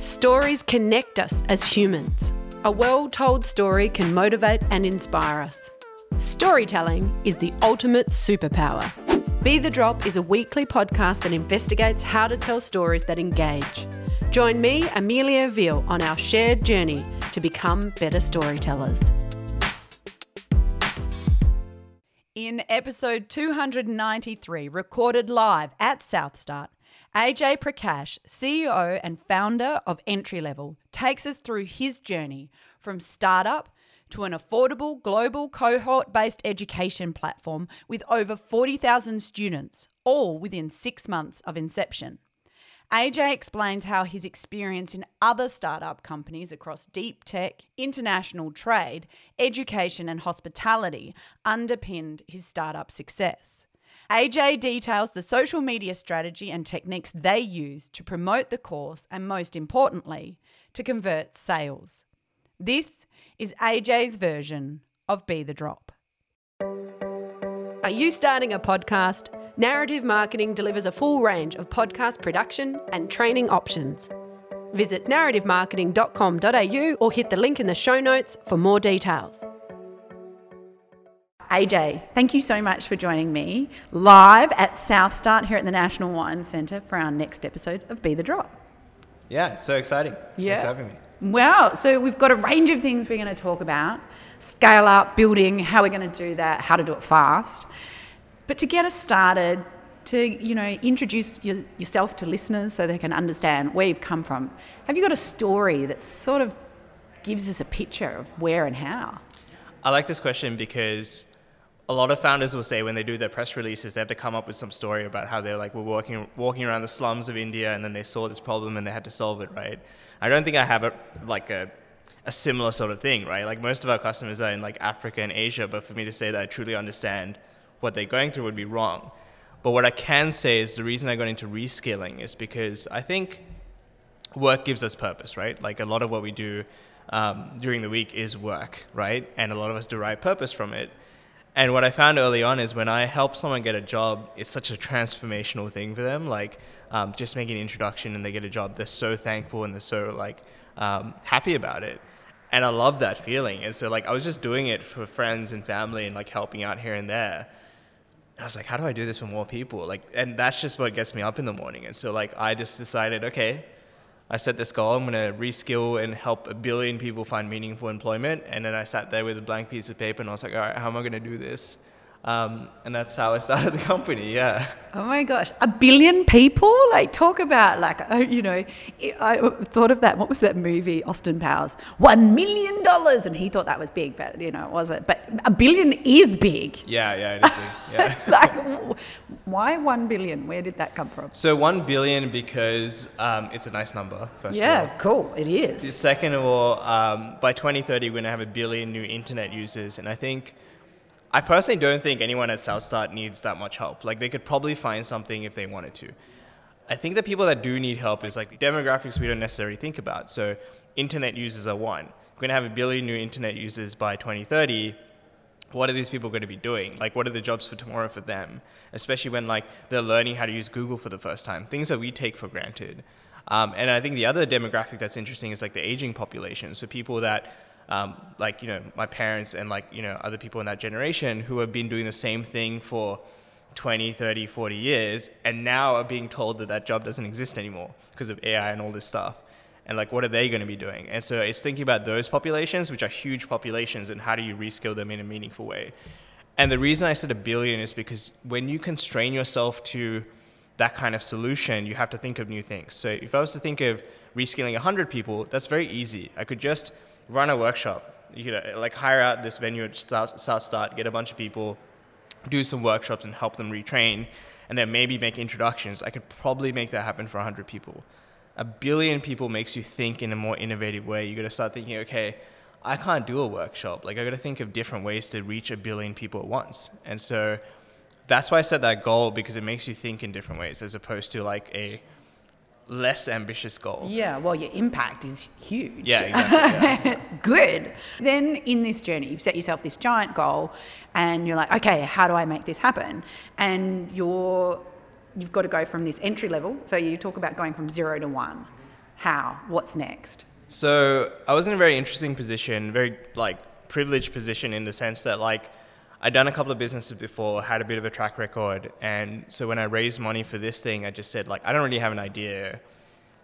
Stories connect us as humans. A well told story can motivate and inspire us. Storytelling is the ultimate superpower. Be the Drop is a weekly podcast that investigates how to tell stories that engage. Join me, Amelia Veal, on our shared journey to become better storytellers. In episode 293, recorded live at Southstart, AJ Prakash, CEO and founder of Entry Level, takes us through his journey from startup to an affordable global cohort based education platform with over 40,000 students, all within six months of inception. AJ explains how his experience in other startup companies across deep tech, international trade, education, and hospitality underpinned his startup success. AJ details the social media strategy and techniques they use to promote the course and, most importantly, to convert sales. This is AJ's version of Be the Drop. Are you starting a podcast? Narrative Marketing delivers a full range of podcast production and training options. Visit narrativemarketing.com.au or hit the link in the show notes for more details. AJ, thank you so much for joining me live at Southstart here at the National Wine Centre for our next episode of Be the Drop. Yeah, so exciting. Yeah. Thanks for having me. Wow, so we've got a range of things we're going to talk about scale up, building, how we're going to do that, how to do it fast. But to get us started, to you know introduce your, yourself to listeners so they can understand where you've come from. Have you got a story that sort of gives us a picture of where and how? I like this question because a lot of founders will say when they do their press releases, they have to come up with some story about how they're like, were walking, walking around the slums of India and then they saw this problem and they had to solve it, right? I don't think I have a, like a, a similar sort of thing, right? Like most of our customers are in like Africa and Asia, but for me to say that I truly understand what they're going through would be wrong. But what I can say is the reason I got into reskilling is because I think work gives us purpose, right? Like a lot of what we do um, during the week is work, right? And a lot of us derive purpose from it. And what I found early on is when I help someone get a job, it's such a transformational thing for them. Like um, just making an introduction and they get a job, they're so thankful and they're so like um, happy about it. And I love that feeling. And so like I was just doing it for friends and family and like helping out here and there. And I was like, how do I do this for more people? Like, and that's just what gets me up in the morning. And so like I just decided, okay, I set this goal. I'm going to reskill and help a billion people find meaningful employment. And then I sat there with a blank piece of paper and I was like, all right, how am I going to do this? Um, and that's how I started the company. Yeah. Oh my gosh, a billion people! Like, talk about like, uh, you know, I thought of that. What was that movie, Austin Powers? One million dollars, and he thought that was big, but you know, it wasn't. But a billion is big. Yeah, yeah, it is big. Yeah. like, why one billion? Where did that come from? so one billion because um, it's a nice number. First Yeah, of all. Yeah, cool. It is. Second of all, um, by 2030, we're going to have a billion new internet users, and I think. I personally don't think anyone at Southstart needs that much help. Like they could probably find something if they wanted to. I think the people that do need help is like demographics we don't necessarily think about. So internet users are one. We're going to have a billion new internet users by 2030. What are these people going to be doing? Like what are the jobs for tomorrow for them? Especially when like they're learning how to use Google for the first time. Things that we take for granted. Um, and I think the other demographic that's interesting is like the aging population. So people that um, like you know my parents and like you know other people in that generation who have been doing the same thing for 20 30 40 years and now are being told that that job doesn't exist anymore because of ai and all this stuff. And like what are they going to be doing? And so it's thinking about those populations which are huge populations and how do you reskill them in a meaningful way? And the reason i said a billion is because when you constrain yourself to that kind of solution you have to think of new things. So if i was to think of reskilling 100 people that's very easy. I could just run a workshop. You could uh, like hire out this venue at South, Start, get a bunch of people, do some workshops and help them retrain, and then maybe make introductions. I could probably make that happen for 100 people. A billion people makes you think in a more innovative way. You got to start thinking, okay, I can't do a workshop. Like I got to think of different ways to reach a billion people at once. And so that's why I set that goal because it makes you think in different ways as opposed to like a less ambitious goal. Yeah, well, your impact is huge. Yeah, exactly. Yeah. Good. Then in this journey, you've set yourself this giant goal, and you're like, okay, how do I make this happen? And you're you've got to go from this entry level. So you talk about going from zero to one. How? What's next? So I was in a very interesting position, very like privileged position in the sense that like I'd done a couple of businesses before, had a bit of a track record, and so when I raised money for this thing, I just said like I don't really have an idea.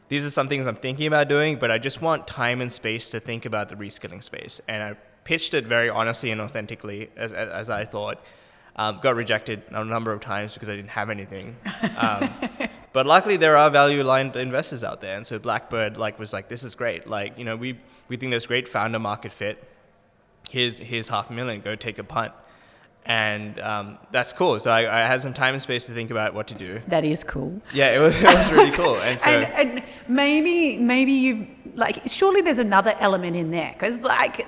These are some things I'm thinking about doing, but I just want time and space to think about the reskilling space. And I pitched it very honestly and authentically, as, as, as I thought. Um, got rejected a number of times because I didn't have anything. Um, but luckily, there are value-aligned investors out there, and so Blackbird like was like, "This is great. Like, you know, we we think there's great founder market fit. Here's here's half a million. Go take a punt." And um, that's cool. So I, I, had some time and space to think about what to do. That is cool. Yeah, it was, it was really cool. And so and, and maybe maybe you've like surely there's another element in there because like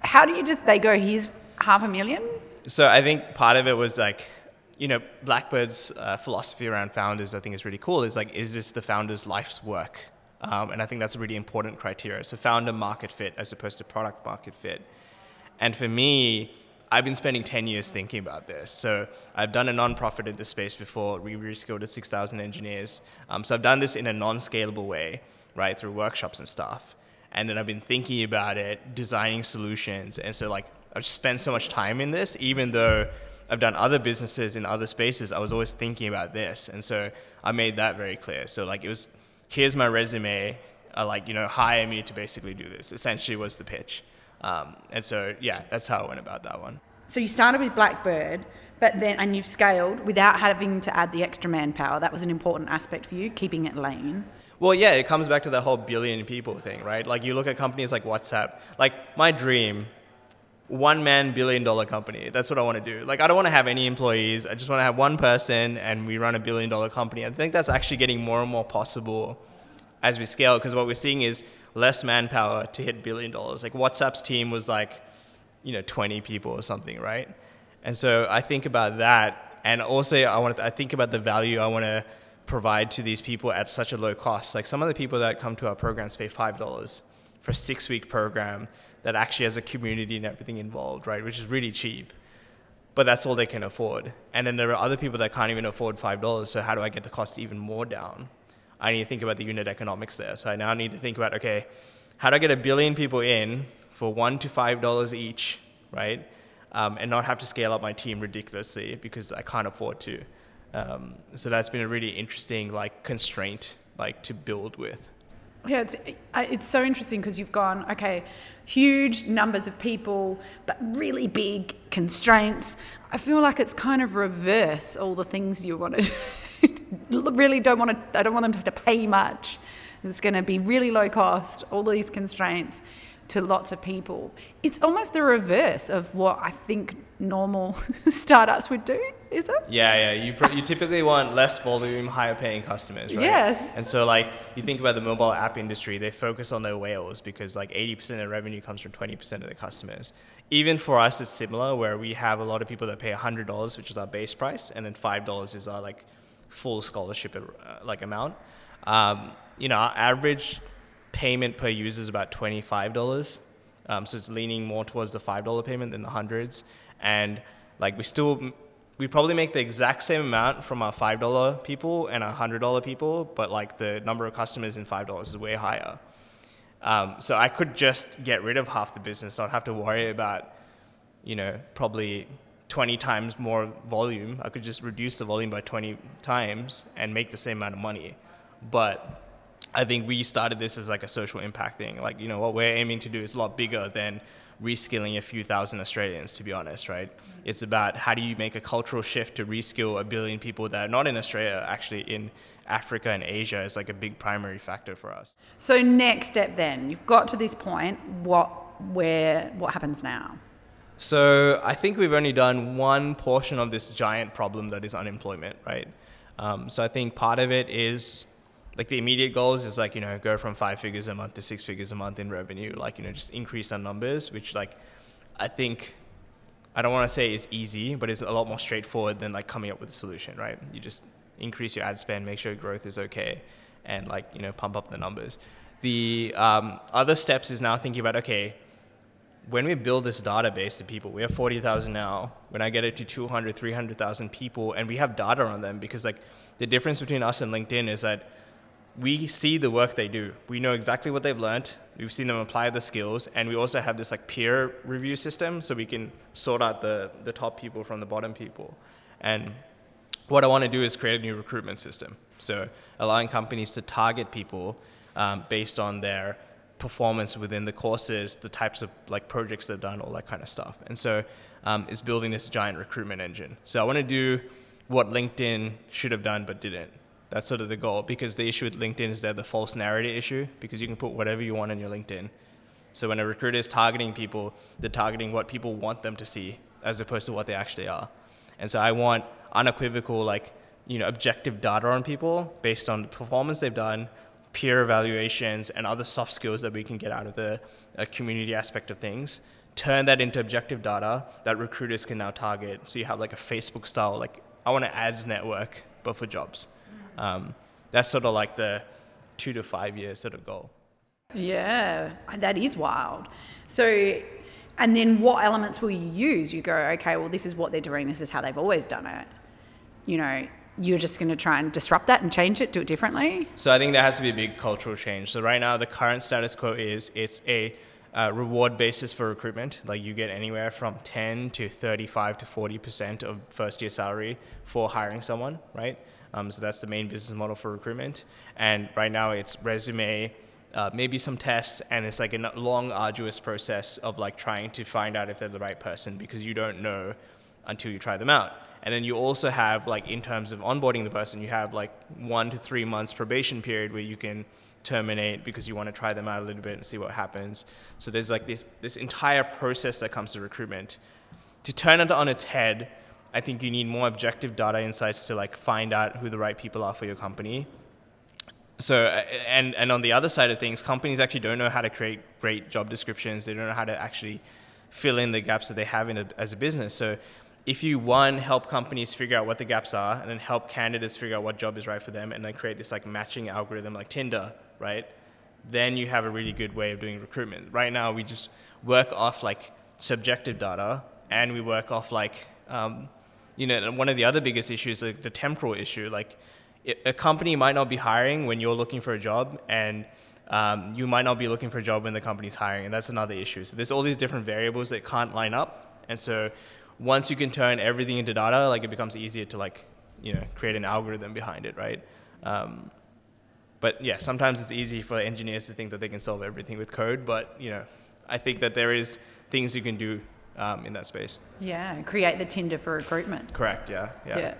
how do you just they go here's half a million so I think part of it was like, you know, Blackbird's uh, philosophy around founders, I think is really cool. Is like, is this the founder's life's work? Um, and I think that's a really important criteria. So founder market fit as opposed to product market fit. And for me, I've been spending 10 years thinking about this. So I've done a nonprofit in this space before. We reskilled to 6,000 engineers. Um, so I've done this in a non-scalable way, right, through workshops and stuff. And then I've been thinking about it, designing solutions. And so like I've spent so much time in this, even though I've done other businesses in other spaces, I was always thinking about this. And so I made that very clear. So like it was, here's my resume, uh, like, you know, hire me to basically do this, essentially was the pitch. Um, and so, yeah, that's how I went about that one. So you started with Blackbird, but then, and you've scaled without having to add the extra manpower. That was an important aspect for you, keeping it lean. Well, yeah, it comes back to the whole billion people thing, right? Like you look at companies like WhatsApp. Like my dream one man billion dollar company. That's what I want to do. Like I don't want to have any employees. I just want to have one person and we run a billion dollar company. I think that's actually getting more and more possible as we scale because what we're seeing is less manpower to hit billion dollars. Like WhatsApp's team was like, you know, 20 people or something, right? And so I think about that and also I want to I think about the value I want to provide to these people at such a low cost. Like some of the people that come to our programs pay $5 for a 6-week program that actually has a community and everything involved, right? Which is really cheap. But that's all they can afford. And then there are other people that can't even afford $5. So how do I get the cost even more down? I need to think about the unit economics there. So I now need to think about, okay, how do I get a billion people in for one to $5 each, right? Um, and not have to scale up my team ridiculously because I can't afford to. Um, so that's been a really interesting like constraint like to build with. Yeah, it's, it's so interesting because you've gone, okay, huge numbers of people, but really big constraints. I feel like it's kind of reverse all the things you want to really don't want to, I don't want them to have to pay much. It's going to be really low cost, all these constraints to lots of people. It's almost the reverse of what I think normal startups would do, is it? Yeah, yeah. You, pr- you typically want less volume, higher paying customers, right? Yes. And so, like, you think about the mobile app industry, they focus on their whales because, like, 80% of revenue comes from 20% of the customers. Even for us, it's similar where we have a lot of people that pay $100, which is our base price, and then $5 is our, like, full scholarship, uh, like, amount. Um, you know, our average payment per user is about $25. Um, so it's leaning more towards the $5 payment than the hundreds. And like we still, we probably make the exact same amount from our $5 people and our $100 people, but like the number of customers in $5 is way higher. Um, so I could just get rid of half the business, not have to worry about, you know, probably 20 times more volume. I could just reduce the volume by 20 times and make the same amount of money. But I think we started this as like a social impact thing. Like, you know, what we're aiming to do is a lot bigger than reskilling a few thousand Australians, to be honest, right? It's about how do you make a cultural shift to reskill a billion people that are not in Australia, actually in Africa and Asia is like a big primary factor for us. So next step then, you've got to this point, what where what happens now? So I think we've only done one portion of this giant problem that is unemployment, right? Um, so I think part of it is like the immediate goals is like you know go from five figures a month to six figures a month in revenue like you know just increase our numbers which like i think i don't want to say is easy but it's a lot more straightforward than like coming up with a solution right? You just increase your ad spend make sure growth is okay and like you know pump up the numbers. The um, other steps is now thinking about okay when we build this database of people we have 40000 now. When i get it to 200 300000 people and we have data on them because like the difference between us and linkedin is that we see the work they do. We know exactly what they've learned. We've seen them apply the skills, and we also have this like peer review system, so we can sort out the the top people from the bottom people. And what I want to do is create a new recruitment system. So allowing companies to target people um, based on their performance within the courses, the types of like projects they've done, all that kind of stuff. And so um, is building this giant recruitment engine. So I want to do what LinkedIn should have done but didn't. That's sort of the goal because the issue with LinkedIn is that the false narrative issue because you can put whatever you want on your LinkedIn. So when a recruiter is targeting people, they're targeting what people want them to see as opposed to what they actually are. And so I want unequivocal, like, you know, objective data on people based on the performance they've done, peer evaluations, and other soft skills that we can get out of the uh, community aspect of things. Turn that into objective data that recruiters can now target. So you have like a Facebook style, like I want an ads network, but for jobs. Um, that's sort of like the two to five year sort of goal. Yeah, that is wild. So, and then what elements will you use? You go, okay, well, this is what they're doing, this is how they've always done it. You know, you're just going to try and disrupt that and change it, do it differently? So I think there has to be a big cultural change. So right now, the current status quo is it's a uh, reward basis for recruitment. Like you get anywhere from 10 to 35 to 40% of first year salary for hiring someone, right? Um, so that's the main business model for recruitment. And right now it's resume, uh, maybe some tests, and it's like a long, arduous process of like trying to find out if they're the right person because you don't know until you try them out. And then you also have like in terms of onboarding the person, you have like one to three months probation period where you can terminate because you want to try them out a little bit and see what happens. So there's like this this entire process that comes to recruitment. To turn it on its head, I think you need more objective data insights to like find out who the right people are for your company. So and and on the other side of things, companies actually don't know how to create great job descriptions. They don't know how to actually fill in the gaps that they have in a, as a business. So if you one help companies figure out what the gaps are and then help candidates figure out what job is right for them and then create this like matching algorithm like Tinder right? Then you have a really good way of doing recruitment. Right now, we just work off like subjective data and we work off like, um, you know, one of the other biggest issues is the temporal issue. Like, a company might not be hiring when you're looking for a job and um, you might not be looking for a job when the company's hiring, and that's another issue. So there's all these different variables that can't line up, and so once you can turn everything into data, like it becomes easier to like you know create an algorithm behind it, right? Um, but yeah, sometimes it's easy for engineers to think that they can solve everything with code. But you know, I think that there is things you can do um, in that space. Yeah, create the Tinder for recruitment. Correct. Yeah. Yeah. yeah.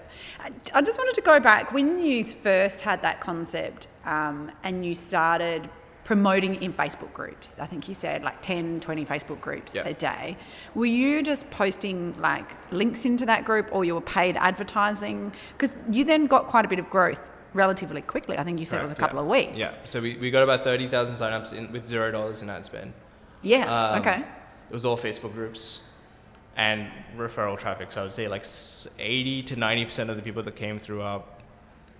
I just wanted to go back when you first had that concept um, and you started promoting in Facebook groups. I think you said like 10, 20 Facebook groups a day. Were you just posting like links into that group or you were paid advertising? Because you then got quite a bit of growth relatively quickly. I think you said Correct, it was a couple yeah. of weeks. Yeah. So we, we got about 30,000 signups in, with zero dollars in ad spend. Yeah. Um, okay. It was all Facebook groups and referral traffic. So I would say like 80 to 90% of the people that came through our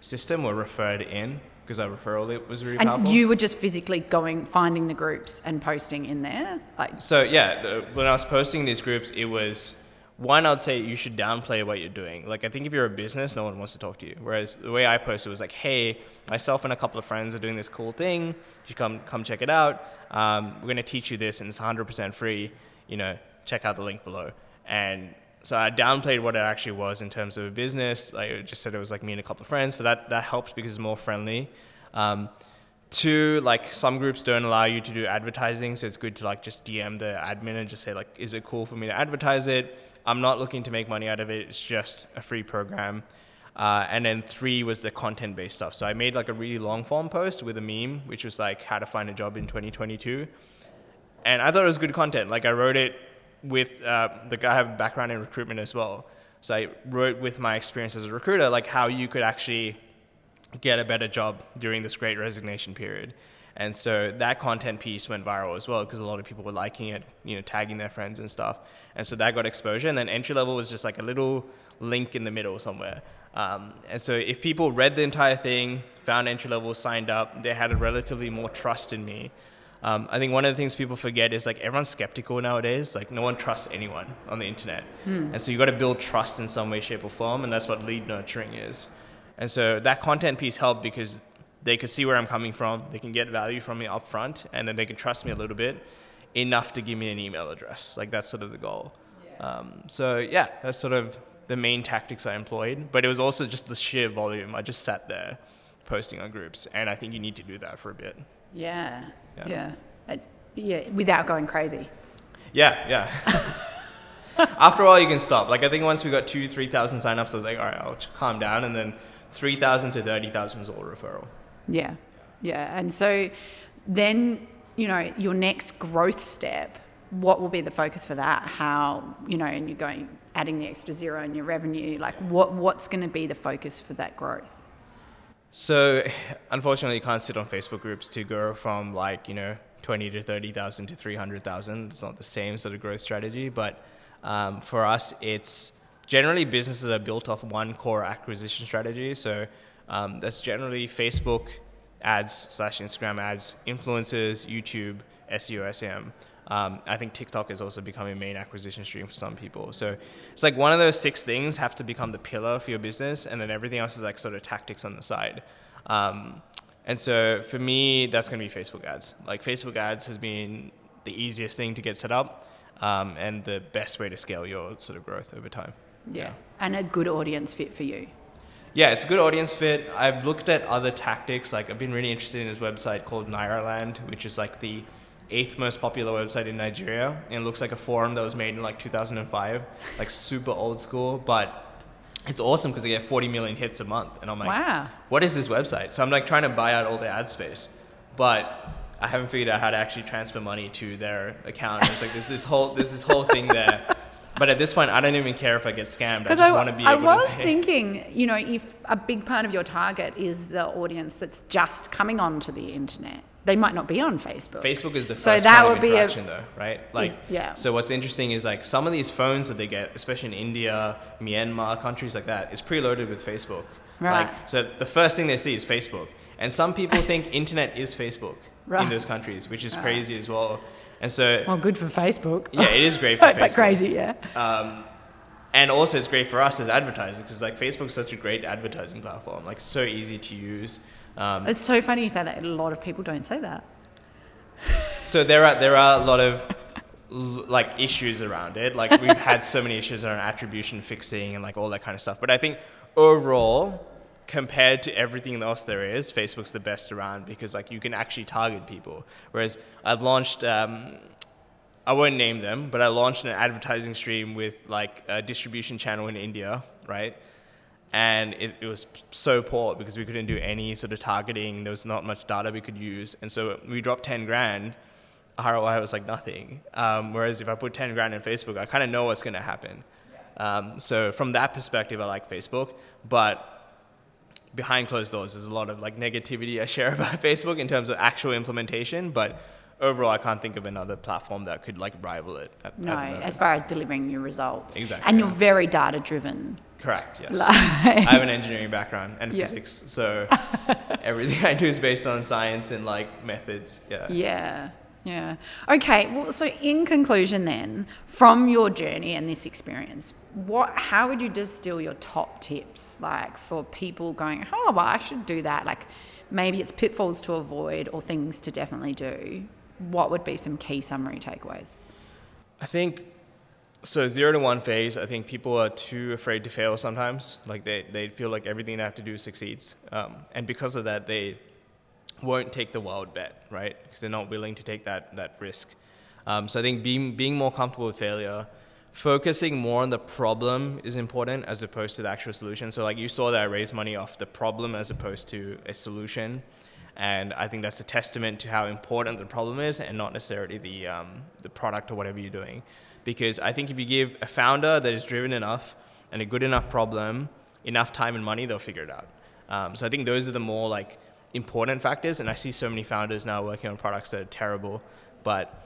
system were referred in because our referral was really and powerful. you were just physically going, finding the groups and posting in there? like. So yeah, when I was posting these groups, it was one, I'd say you should downplay what you're doing. Like, I think if you're a business, no one wants to talk to you. Whereas the way I posted was like, hey, myself and a couple of friends are doing this cool thing. You should come, come check it out. Um, we're going to teach you this, and it's 100% free. You know, check out the link below. And so I downplayed what it actually was in terms of a business. I just said it was like me and a couple of friends. So that, that helps because it's more friendly. Um, Two, like some groups don't allow you to do advertising, so it's good to like just DM the admin and just say like, is it cool for me to advertise it? I'm not looking to make money out of it. It's just a free program. Uh, and then three was the content based stuff. So I made like a really long form post with a meme, which was like how to find a job in 2022. And I thought it was good content. Like I wrote it with uh, the guy I have a background in recruitment as well. So I wrote with my experience as a recruiter, like how you could actually get a better job during this great resignation period. And so that content piece went viral as well because a lot of people were liking it, you know, tagging their friends and stuff. And so that got exposure. And then entry level was just like a little link in the middle somewhere. Um, and so if people read the entire thing, found entry level, signed up, they had a relatively more trust in me. Um, I think one of the things people forget is like everyone's skeptical nowadays. Like no one trusts anyone on the internet, hmm. and so you got to build trust in some way, shape, or form, and that's what lead nurturing is. And so that content piece helped because they could see where I'm coming from, they can get value from me up front, and then they can trust me a little bit enough to give me an email address. Like that's sort of the goal. Yeah. Um, so yeah, that's sort of the main tactics I employed. But it was also just the sheer volume. I just sat there posting on groups, and I think you need to do that for a bit. Yeah, yeah, yeah, yeah without going crazy. Yeah, yeah. After a while, you can stop. Like I think once we got two, three thousand signups, I was like, all right, I'll calm down, and then three thousand to thirty thousand was all referral. Yeah, yeah, and so then you know your next growth step. What will be the focus for that? How you know, and you're going adding the extra zero in your revenue. Like, what what's going to be the focus for that growth? So, unfortunately, you can't sit on Facebook groups to go from like you know twenty to thirty thousand to three hundred thousand. It's not the same sort of growth strategy, but um, for us, it's generally businesses are built off one core acquisition strategy. So um, that's generally Facebook ads slash Instagram ads, influencers, YouTube, SEO, SEM. Um, I think TikTok is also becoming a main acquisition stream for some people. So it's like one of those six things have to become the pillar for your business, and then everything else is like sort of tactics on the side. Um, and so for me, that's going to be Facebook ads. Like Facebook ads has been the easiest thing to get set up um, and the best way to scale your sort of growth over time. Yeah. yeah. And a good audience fit for you. Yeah, it's a good audience fit. I've looked at other tactics. Like I've been really interested in this website called Nairaland, which is like the eighth most popular website in Nigeria. And it looks like a forum that was made in like 2005, like super old school, but it's awesome because they get 40 million hits a month. And I'm like, wow, what is this website? So I'm like trying to buy out all the ad space, but I haven't figured out how to actually transfer money to their account. It's like there's this whole there's this whole thing there. But at this point, I don't even care if I get scammed. I, I want to be. I was thinking, you know, if a big part of your target is the audience that's just coming onto the internet, they might not be on Facebook. Facebook is the first so that would be a, though, right? Like, is, yeah. So what's interesting is like some of these phones that they get, especially in India, Myanmar, countries like that, is preloaded with Facebook. Right. Like, so the first thing they see is Facebook, and some people think internet is Facebook right. in those countries, which is crazy as well. And so, well, good for Facebook. Yeah, it is great for Facebook. but crazy, yeah. Um, and also, it's great for us as advertisers because like Facebook's such a great advertising platform. Like, so easy to use. Um, it's so funny you say that. A lot of people don't say that. so there are there are a lot of like issues around it. Like we've had so many issues around attribution fixing and like all that kind of stuff. But I think overall, compared to everything else there is, Facebook's the best around because like you can actually target people. Whereas I've launched, um, I won't name them, but I launched an advertising stream with like a distribution channel in India, right? And it, it was so poor because we couldn't do any sort of targeting. There was not much data we could use, and so we dropped ten grand. ROI was like nothing. Um, whereas if I put ten grand in Facebook, I kind of know what's going to happen. Um, so from that perspective, I like Facebook, but behind closed doors, there's a lot of like negativity I share about Facebook in terms of actual implementation, but overall, I can't think of another platform that could like rival it. At, no, at as far as delivering your results. Exactly. And you're very data driven. Correct. Yes. Like, I have an engineering background and yeah. physics, so everything I do is based on science and like methods. Yeah. Yeah. Yeah. Okay. Well, so in conclusion, then, from your journey and this experience, what? How would you distill your top tips, like for people going, oh, well, I should do that. Like, maybe it's pitfalls to avoid or things to definitely do. What would be some key summary takeaways? I think so. Zero to one phase. I think people are too afraid to fail sometimes. Like they they feel like everything they have to do succeeds, um, and because of that, they won't take the wild bet, right? Because they're not willing to take that that risk. Um, so I think being being more comfortable with failure, focusing more on the problem is important as opposed to the actual solution. So like you saw that I raised money off the problem as opposed to a solution, and I think that's a testament to how important the problem is and not necessarily the um, the product or whatever you're doing. Because I think if you give a founder that is driven enough and a good enough problem enough time and money, they'll figure it out. Um, so I think those are the more like important factors. And I see so many founders now working on products that are terrible, but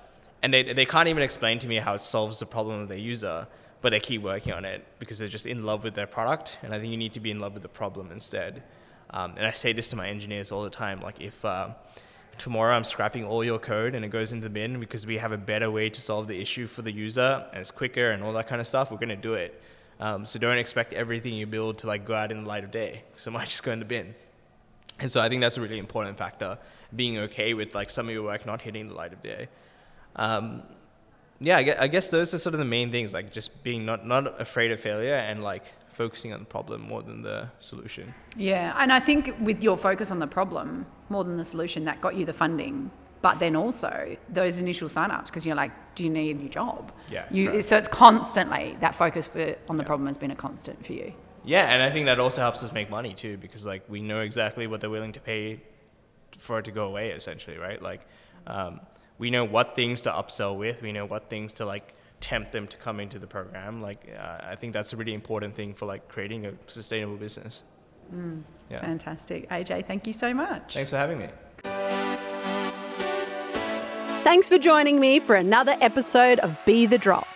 and they they can't even explain to me how it solves the problem of their user, but they keep working on it because they're just in love with their product. And I think you need to be in love with the problem instead. Um, and I say this to my engineers all the time, like if. Uh, tomorrow I'm scrapping all your code and it goes into the bin because we have a better way to solve the issue for the user and it's quicker and all that kind of stuff, we're going to do it. Um, so don't expect everything you build to like go out in the light of day. So it might just go in the bin. And so I think that's a really important factor, being okay with like some of your work not hitting the light of day. Um, yeah, I guess, I guess those are sort of the main things, like just being not, not afraid of failure and like focusing on the problem more than the solution. Yeah, and I think with your focus on the problem more than the solution, that got you the funding. But then also those initial signups, because you're like, do you need a new job? Yeah, You, correct. so it's constantly that focus for on the problem has been a constant for you. Yeah, and I think that also helps us make money too, because like we know exactly what they're willing to pay for it to go away, essentially, right? Like, um, we know what things to upsell with, we know what things to like tempt them to come into the program. Like, uh, I think that's a really important thing for like creating a sustainable business. Yeah. Fantastic, AJ. Thank you so much. Thanks for having me. Thanks for joining me for another episode of Be the Drop.